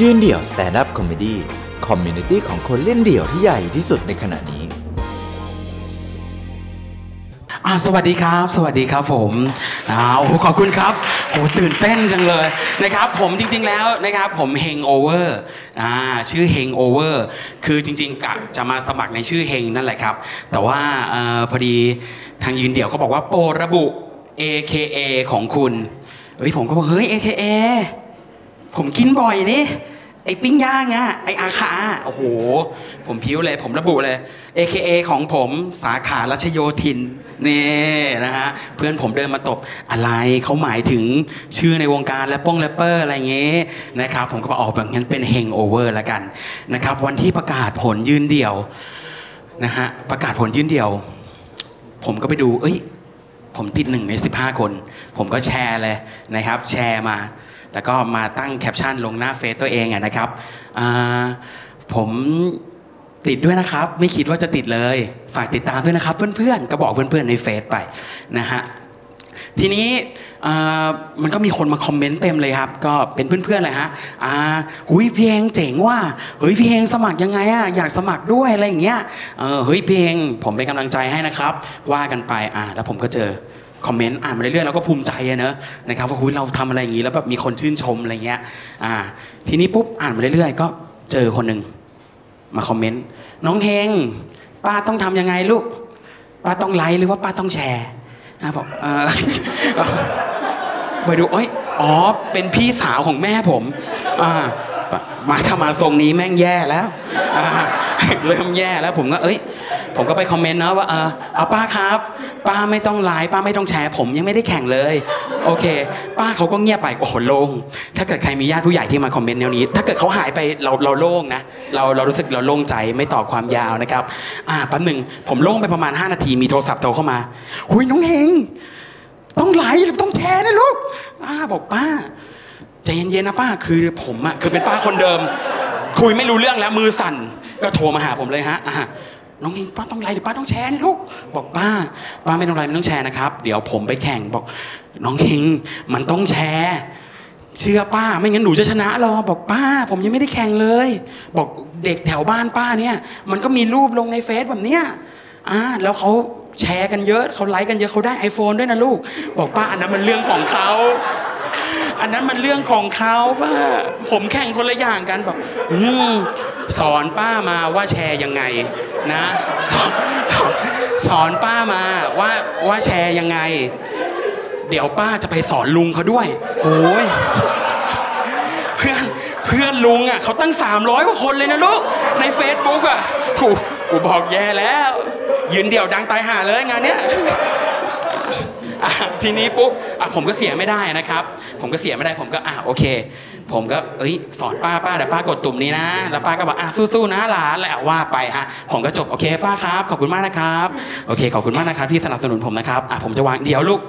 ยืนเดี่ยว stand-up comedy community ของคนเล่นเดี่ยวที่ใหญ่ที่สุดในขณะนี้อ่าสวัสดีครับ สวัสดีครับผมอ่าโอ้โหขอบคุณครับโอ้ตื่นเต้นจังเลยนะครับ ผมจริง ๆแล้วนะครับผม Heng Over อ่าชื่อ Heng Over คือจริงๆกะจะมาสมัครในชื่อเฮงนั่นแหละครับ แต่ว่าเอ่อพอดีทางยืนเดี่ยวเขาบอกว่าโปรระบุ AKA ของคุณเฮ้ยผมก็บอกเฮ้ย AKA ผมกินบ่อยนี่ ไอ้ปิ้งย่างอะไอ้ AKA โอ้โห ผมพิ้วเลย ผมระบุเลย AKA ของผมสาขารัชโยธินนี่นะฮะเพื่อนผมเดินมาตบอะไรเขาหมายถึงชื่อในวงการแรปป้องแรปเปอร์อะไรเงี้ยนะครับผมก็บอกออกแบบงั้นเป็น Heng Over ละกันนะครับ วันที่ประกาศผลยืนเดี่ยวนะฮะประกาศผลยืนเดี่ยว ผมก็ไปดู เอ้ย ผมติดหนึ่งใน 15 คน ผมก็แชร์เลยนะครับ แชร์มา แล้วก็มาตั้งแคปชั่นลงหน้าเฟซตัวเองอะนะครับผมติดด้วยนะครับ ไม่คิดว่าจะติดเลย ฝากติดตามด้วยนะครับ เพื่อนๆก็บอกเพื่อนๆในเฟซไปนะฮะทีนี้มันก็มีคนมาคอมเมนต์เต็มเลยครับ ก็เป็นเพื่อนๆเลยฮะอ่าหุยเพี่เองเจ๋งว่ะเฮ้ยเพี่เองสมัครยังไงอะอยากสมัครด้วยอะไรอย่างเงี้ยเออเฮ้ยเพี่เองผมเป็นกำลังใจให้นะครับ ว่ากันไปอ่าแล้วผมก็เจอ คอมเมนต์อ่านมาเรื่อยๆแล้วก็ภูมิใจอะเนอะนะครับว่าคุยเราทำอะไรอย่างงี้แล้วแบบมีคนชื่นชมอะไรเงี้ยอ่าทีนี้ปุ๊บอ่านมาเรื่อยๆ ก็เจอคนหนึ่งมาคอมเมนต์น้องเฮงป้าต้องทำยังไงลูกป้าต้องไลค์หรือว่าป้าต้องแชร์อะบอกเออไปดูเอ้ยอ๋อเป็นพี่สาวของแม่ผมอ่ามาถ้ามาทรงนี้แม่งแย่แล้ว เริ่มแย่แล้วผมก็เอ้ย ผมก็ไปคอมเมนต์นะว่าเออเอาป้าครับ ป้าไม่ต้องไลฟ์ป้าไม่ต้องแชร์ผมยังไม่ได้แข่งเลย โอเค ป้าเขาก็เงียบไปโอ้โหโล่งถ้าเกิดใครมีญาติผู้ใหญ่ที่มาคอมเมนต์แนวนี้ ถ้าเกิดเขาหายไปเราเราโล่งนะเราเรารู้สึกเราโล่งใจไม่ต่อความยาวนะครับอ่าแป๊บหนึ่งผมโล่งไปประมาณ 5 นาทีมีโทรศัพท์โทรเข้ามาหุยน้องเฮงต้องไลค์ต้องแชร์นะลูกป้าบอกป้าใจเย็นๆนะป้าคือผมอะคือเป็นป้าคนเดิม คุยไม่รู้เรื่องแล้วมือสั่น ก็โทรมาหาผมเลยฮะอะน้องเฮงป้าต้องไลค์หรือป้าต้องแชร์นี่ลูก บอกป้า ป้าไม่ต้องไลค์ไม่ต้องแชร์นะครับ เดี๋ยวผมไปแข่งบอก น้องเฮงมันต้องแชร์เชื่อป้าไม่งั้นหนูจะชนะหรอบอกป้า ผมยังไม่ได้แข่งเลย บอกเด็กแถวบ้านป้าเนี่ย มันก็มีรูปลงในเฟซแบบเนี้ยอ่าแล้วเขาแชร์กันเยอะเขาไลค์กันเยอะเขาได้ iPhone ด้วยนะลูก บอกป้าอันนั้นมันเรื่องของเขา อันนั้นมันเรื่องของเขาป้าผมแข่งคนละอย่างกันบอกอืมสอนป้ามาว่าแชร์ยังไงนะสอนสอนป้ามาว่าว่าแชร์ยังไง เดี๋ยวป้าจะไปสอนลุงเขาด้วยโอ้ยเพื่อนเพื่อนลุงอะเขาตั้ง 300กว่าคนเลยนะลูกใน Facebook อะกูกูบอกแย่แล้ว ยืนเดี่ยวดังตายห่าเลยงานเนี้ย ทีนี้ปุ๊บผมก็เสียไม่ได้นะครับ ผมก็เสียไม่ได้ผมก็อะโอเค ผมก็เอ้ยสอนป้าป้าเดี๋ยวป้ากดตุ่มนี้นะ แล้วป้าก็บอกอะสู้ๆนะหลานแล้วว่าไปฮะผมก็จบโอเคป้าครับขอบคุณมากนะครับโอเคขอบคุณมากนะครับที่สนับสนุนผมนะครับอะผมจะวางเดี๋ยวลูก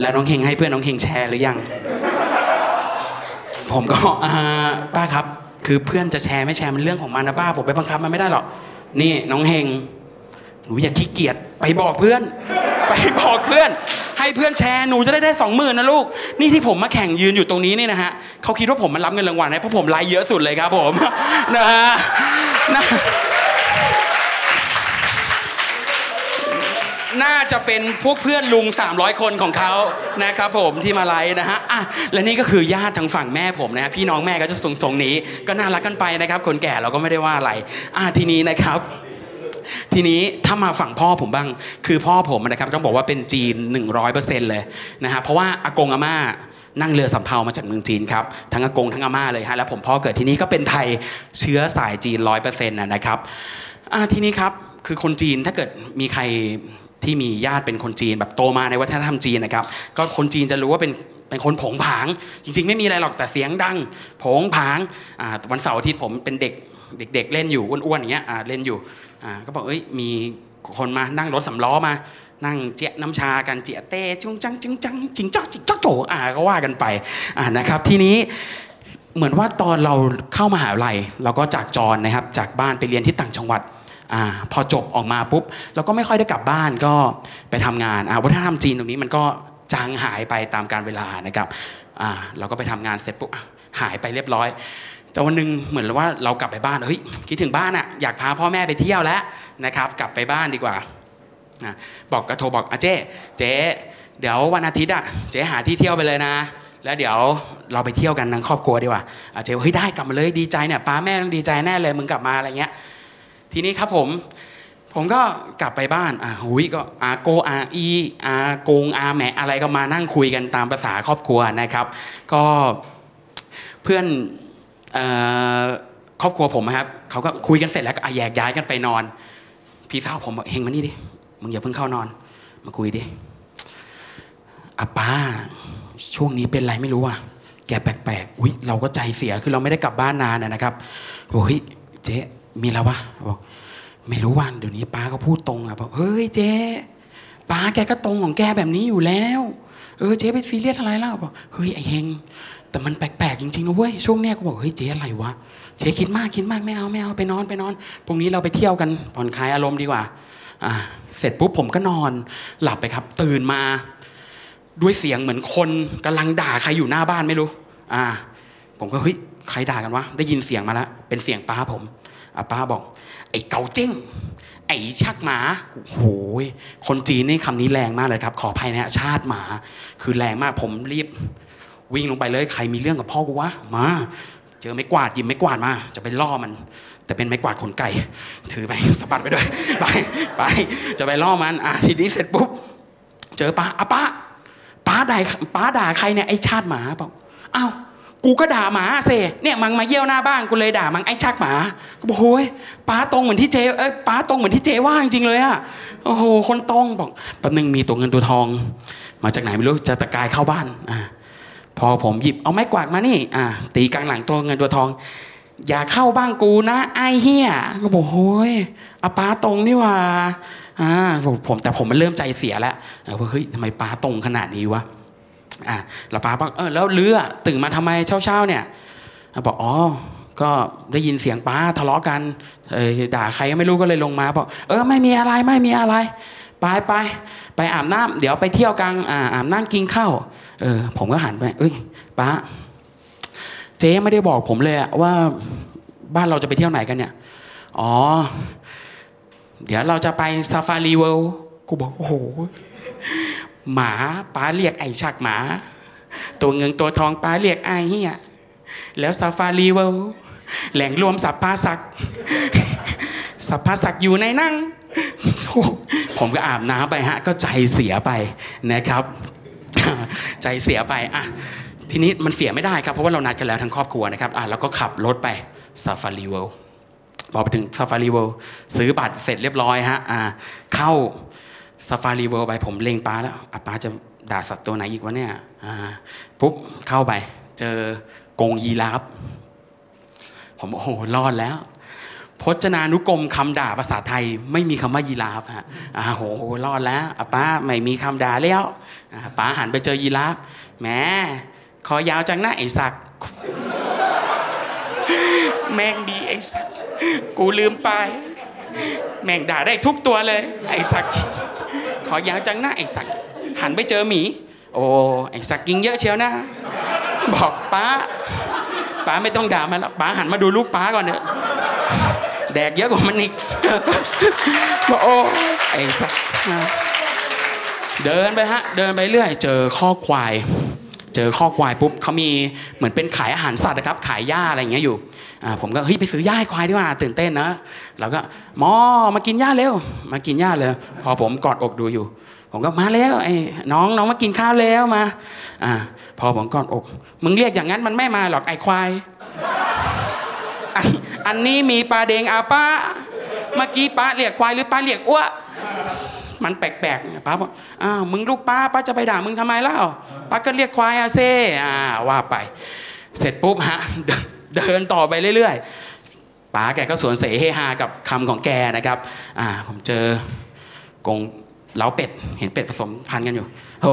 แล้วน้องเฮงให้เพื่อนน้องเฮงแชร์หรือยัง ผมก็อ่าป้าครับ คือเพื่อนจะแชร์ไม่แชร์มันเรื่องของมันนะป้า ผมไปบังคับมันไม่ได้หรอกนี่น้องเฮงหนูอย่าขี้เกียจไปบอกเพื่อน ไปบอกเพื่อน ให้เพื่อนแชร์หนูจะได้ได้สองหมื่นนะลูก นี่ที่ผมมาแข่งยืนอยู่ตรงนี้นี่นะฮะเขาคิดว่าผมมันรับเงินรางวัลนะเพราะผมไลฟ์เยอะสุดเลยครับผมนะฮะนะน่าจะเป็นพวกเพื่อนลุง 300 คนของเขานะครับผมที่มาไลฟ์นะฮะอะและนี่ก็คือญาติทางฝั่งแม่ผมนะพี่น้องแม่ก็จะส่งส่งๆนี้ ก็น่ารักกันไปนะครับ คนแก่เราก็ไม่ได้ว่าอะไรอะทีนี้นะครับ ทีนี้ถ้ามาฝั่งพ่อผมบ้าง คือพ่อผมนะครับต้องบอกว่าเป็นจีน 100%เลยนะฮะเพราะว่าอากงอาม่านั่งเรือสำเภามาจากเมืองจีนครับทั้งอากงทั้งอาม่าเลยฮะแล้วผมพ่อเกิดที่นี่ก็เป็นไทยเชื้อสายจีน100%นะนะครับทีนี้ครับคือคนจีนถ้าเกิดมีใครที่มีญาติเป็นคนจีนแบบโตมาในวัฒนธรรมจีนนะครับก็คนจีนจะรู้ว่าเป็นเป็นคนผงผาง จริงๆ ไม่มีอะไรหรอกแต่เสียงดัง ผงผางวันเสาร์อาทิตย์ผมเป็นเด็ก เด็กๆเล่นอยู่อ้วนๆอย่างเงี้ยเล่นอยู่ก็บอกเอ้ยมีคนมานั่งรถสำล้อมา นั่งเจี๊ยน้ำชากันเจี๊ยเต้จุงจังจึงจังจิงจ้าจิงจ้าโถอ่าก็ว่ากันไปอ่านะครับ ทีนี้เหมือนว่าตอนเราเข้ามหาลัยเราก็จากจรนะครับ จากบ้านไปเรียนที่ต่างจังหวัดอ่าพอจบออกมาปุ๊บเราก็ไม่ค่อยได้กลับบ้านก็ไปทำงานอ่าวัฒนธรรมจีนตรงนี้มันก็จางหายไปตามการเวลานะครับอ่าเราก็ไปทำงานเสร็จปุ๊บหายไปเรียบร้อย แต่วันหนึ่งเหมือนว่าเรากลับไปบ้านเฮ้ยคิดถึงบ้านอะอยากพาพ่อแม่ไปเที่ยวแล้วนะครับ กลับไปบ้านดีกว่าอะบอกกระโทรบอกอาเจ๊เจ๊เดี๋ยววันอาทิตย์อะเจ๊หาที่เที่ยวไปเลยนะ แล้วเดี๋ยวเราไปเที่ยวกันทั้งครอบครัวดีกว่าอาเจ๊เฮ้ยได้กลับมาเลยดีใจเนี่ยป้าแม่ต้องดีใจแน่เลยมึงกลับมาอะไรเงี้ยทีนี้ครับผมผมก็กลับไปบ้านอะหุยก็อาโกอาอีอาโกงอาแหมอะไรก็มานั่งคุยกันตามภาษาครอบครัวนะครับ ก็เพื่อน ครอบครัวผมครับเขาก็คุยกันเสร็จแล้วก็แยกย้ายกันไปนอน พี่สาวผมบอกเฮงมานี่ดิมึงอย่าเพิ่งเข้านอน มาคุยดิอาป้า ช่วงนี้เป็นไรไม่รู้อะแกแปลกๆ อุ้ยเราก็ใจเสีย คือเราไม่ได้กลับบ้านนานนะนะครับบอกเฮ้ยเจ๊ มีแล้ววะ บอก ไม่รู้วันเดี๋ยวนี้ป้าก็พูดตรงอะบอก เฮ้ยเจ๊ ป้าแกก็ตรงของแกแบบนี้อยู่แล้ว เออเจ๊ไปซีเรียสอะไรเล่าบอกเฮ้ยไอเฮงแต่มันแปลกๆจริงๆนะเว้ยช่วงเนี้ยก็บอกเฮ้ยเจ๊อะไรวะเจ๊คิดมากคิดมากไม่เอาไม่เอาไปนอนไปนอนพรุ่งนี้เราไปเที่ยวกันผ่อนคลายอารมณ์ดีกว่าอ่าเสร็จปุ๊บผมก็นอนหลับไปครับ ตื่นมา ด้วยเสียงเหมือนคนกำลังด่าใครอยู่หน้าบ้านไม่รู้ อ่า ผมก็เฮ้ยใครด่ากันวะได้ยินเสียงมาแล้วเป็นเสียงป้าผมอะป้าบอก ไอ้เก่าเจ้ง ไอ้ชักหมาโหยคนจีนนี่คำนี้แรงมากเลยครับ ขออภัยนะฮะชาติหมา คือแรงมากผมรีบ วิ่งลงไปเลยใครมีเรื่องกับพ่อกูวะมา เจอไม้กวาดหยิบไม้กวาดมา จะไปล่อมัน แต่เป็นไม้กวาดขนไก่ ถือไปสะบัดไปด้วยไปไปจะไปล่อมันอะทีนี้เสร็จปุ๊บเจอป้าอะป้าป้าด่าป้าด่าใครเนี่ยไอ้ชาติหมาบอกอ้าว กูก็ด่าหมาเซเนี่ยมังมาเยี่ยวหน้าบ้านกูเลยด่ามังไอ้ชาติหมาก็บอกโอ้ยป้าตรงเหมือนที่เจเอ้ยป้าตรงเหมือนที่เจว่าจริงๆเลยอะโอ้โหคนตรงบอกแป๊บนึงมีตัวเงินตัวทอง มาจากไหนไม่รู้จะตะกายเข้าบ้านอ่าพอผมหยิบเอาไม้กวาดมานี่อ่าตีกลางหลังตัวเงินตัวทอง อย่าเข้าบ้านกูนะ ไอ้เฮียก็บอกโอ้ยอาป้าตรงนี่ว่าอ่าผมแต่ผมมันเริ่มใจเสียแล้วเออว่าเฮ้ยทำไมป้าตรงขนาดนี้วะ อ่าแล้วป้าบอกเออแล้วเรือตื่นมาทำไมเช้าๆเนี่ยบอกอ๋อก็ได้ยินเสียงป้าทะเลาะกันเออด่าใครไม่รู้ก็เลยลงมาบอกเออไม่มีอะไรไม่มีอะไร ไปไปไปอาบน้ำเดี๋ยวไปเที่ยวกลางอ่าอาบน้ำกินข้าวเออผมก็หันไปเอ้ยป้าเจ๊ไม่ได้บอกผมเลยอะว่าบ้านเราจะไปเที่ยวไหนกันเนี่ย อ๋อ เดี๋ยวเราจะไปซาฟารีเวิลด์กูบอกโอ้โห หมาป้าเรียกไอ้ชักหมา ตัวเงินตัวทองป้าเรียกไอ้เฮียแล้ว Safari World แหล่งรวมสรรพสัตว์สรรพสัตว์อยู่ในนั้น ผมก็อาบน้ำไปฮะ ก็ใจเสียไปนะครับ ใจเสียไปอะทีนี้มันเสียไม่ได้ครับ เพราะว่าเรานัดกันแล้วทั้งครอบครัวนะครับอะแล้วก็ขับรถไป Safari World พอไปถึง Safari World ซื้อบัตรเสร็จเรียบร้อยฮะอะเข้า Safari World ไปผมเล็งป้าแล้วอะป้าจะด่าสัตว์ตัวไหนอีกวะเนี่ยปุ๊บเข้าไป เจอกงยีราฟผมโอ้โหรอดแล้ว พจนานุกรมคำด่าภาษาไทย ไม่มีคำว่ายีราฟฮะอ่าโหรอดแล้วอะป้าไม่มีคำด่าแล้วป้าหันไปเจอยีราฟแหมคอยาวจังนะไอ้สักแม่งดีไอ้สักกูลืมไป แม่งด่าได้ทุกตัวเลย ไอ้สัก ขอยาวจังนะไอ้สักหันไปเจอหมี โอ้ไอ้สักกินเยอะเชียวนะ บอกป้าป้าไม่ต้องด่ามันแล้วป้าหันมาดูลูกป้าก่อนเถอะแดกเยอะกว่ามันอีกบอกโอ้ไอ้สักเดินไปฮะ เดินไปเรื่อย เจอข้อควาย เจอข้อควายปุ๊บเขามีเหมือนเป็นขายอาหารสัตว์นะครับ ขายหญ้าอะไรอย่างเงี้ยอยู่อ่าผมก็เฮ้ยไปซื้อหญ้าให้ควายดีกว่าตื่นเต้นนะแล้วก็มอมากินหญ้าเร็ว มากินหญ้าเลยพอผมกอดอกดูอยู่ ผมก็มาแล้วไอ้น้องน้องมากินข้าวแล้วมาอ่าพอผมกอดอก มึงเรียกอย่างนั้นมันไม่มาหรอกไอ้ควายอันอันนี้มีปลาเดงอาป้า เมื่อกี้ป้าเรียกควายหรือป้าเรียกอ้วมันแปลกๆเนี่ยป้าบอกอ้าวมึงลูกป้าป้าจะไปด่ามึงทำไมเล่าป้าก็เรียกควายอาเซ่อ่าว่าไป เสร็จปุ๊บฮะเดินต่อไปเรื่อยๆป้าแกก็สวนเสเฮฮากับคำของแกนะครับอ่าผมเจอกรงเล้าเป็ดเห็นเป็ดผสมพันธุ์กันอยู่โอ้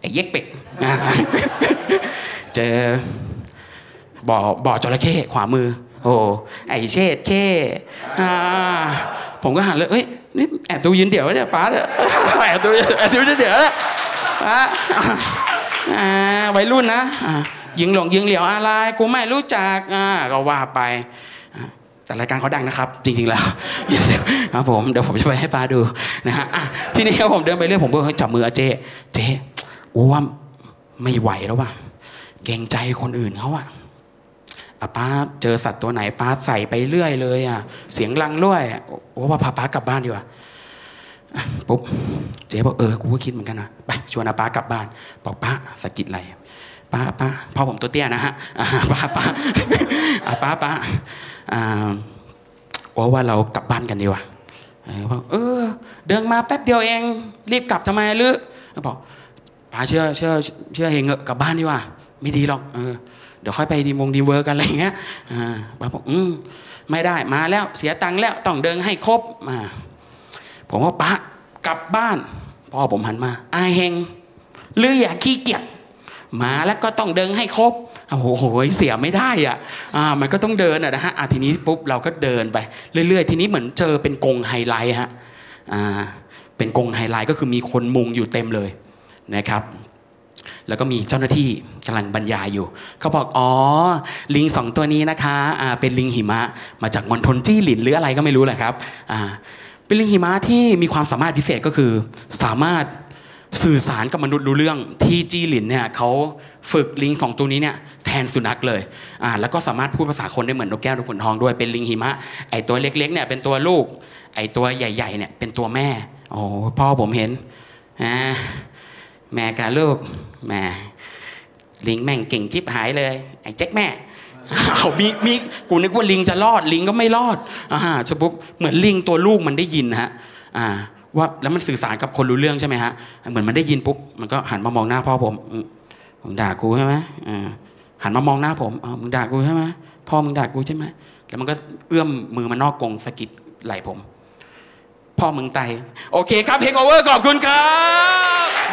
ไอ้เย็กเป็ดเจอ บ่อบ่อจระเข้ขวามือ โอ้ไอเชดเข้อ่ผมก็หันเลยเอ้ยนี่แอบดูยืนเดี๋ยวเนี่ยป้าเนี่ยแอบดูแอบดูยืนเดี๋ยวเนี่ยป้าวัยรุ่นนะยิงหลงยิงเหลียวอะไรกูไม่รู้จักอ่าก็ว่าไปแต่รายการเขาดังนะครับ จริงๆแล้วครับผมเดี๋ยวผมจะไปให้ป้าดูนะฮะทีนี้ครับผมเดินไปเรื่อยผมก็จับมืออาเจเจอ้ว่าไม่ไหวแล้วว่ะเกรงใจคนอื่นเขาอะ อะป้าเจอสัตว์ตัวไหนป้าใส่ไปเรื่อยเลยอะเสียงรังด้วยอะโอ้ว่าพาป้ากลับบ้านดีกว่าปุ๊บเจ๊บอกเออกูก็คิดเหมือนกันนะไปชวนอาป้ากลับบ้านบอกป้าสะกิดอะไรป้าป้าพ่อผมตัวเตี้ยนะฮะป้าป้าอ่าป้าป้าโอ่าว่าเรากลับบ้านกันดีกว่าเออบอกเออ เดินมาแป๊บเดียวเอง รีบกลับทำไมลื้อบอกป้าเชื่อเชื่อเชื่อเฮงเอะกลับบ้านดีกว่า ไม่ดีหรอกเออ เดี๋ยวค่อยไปดีวงดีเวอร์กันอะไรเงี้ยป้าบอกอืมไม่ได้มาแล้วเสียตังค์แล้วต้องเดินให้ครบมาผมว่าปะกลับบ้านพ่อผมหันมาอายเฮงหรืออย่าขี้เกียจมาแล้วก็ต้องเดินให้ครบโอ้โหเสียไม่ได้อะอ่ามันก็ต้องเดินอะนะฮะอะทีนี้ปุ๊บเราก็เดินไป เรื่อย ๆ ทีนี้เหมือนเจอเป็นกงไฮไลท์ฮะอ่าเป็นกงไฮไลท์ก็คือมีคนมุงอยู่เต็มเลยนะครับ แล้วก็มีเจ้าหน้าที่กำลังบรรยายอยู่ เขาบอก อ๋อ ลิงสองตัวนี้นะคะอ่าเป็นลิงหิมะ มาจากมณฑลจี้หลินหรืออะไรก็ไม่รู้แหละครับอ่าเป็นลิงหิมะที่มีความสามารถพิเศษก็คือ สามารถสื่อสารกับมนุษย์รู้เรื่องที่จี้หลินเนี่ยเขาฝึกลิงสองตัวนี้เนี่ยแทนสุนัขเลยอ่าแล้วก็สามารถพูดภาษาคนได้เหมือนนกแก้วนกขุนทองด้วยเป็นลิงหิมะไอตัวเล็กๆเนี่ยเป็นตัวลูก ไอตัวใหญ่ๆเนี่ยเป็นตัวแม่โอ้พ่อผมเห็นอ่า แม่กับลูกแม่ลิงแม่งเก่งจิบหายเลย ไอ้แจ็คแม่เอามีมีกูนึกว่าลิงจะรอดลิงก็ไม่รอดอ่าสปุ๊บเหมือนลิงตัวลูกมันได้ยินฮะอ่าว่าแล้วมันสื่อสารกับคนรู้เรื่องใช่ไหมฮะเหมือนมันได้ยินปุ๊บมันก็หันมามองหน้าพ่อผมมึงด่ากูใช่ไหมอ่าหันมามองหน้าผมอ๋อมึงด่ากูใช่ไหมพ่อมึงด่ากูใช่ไหมแล้วมันก็เอื้อมมือมานอกกงสะกิดไหล่ผม พ่อมึงไตายโอเคครับเฮกโอเวอร์ขอบคุณครับ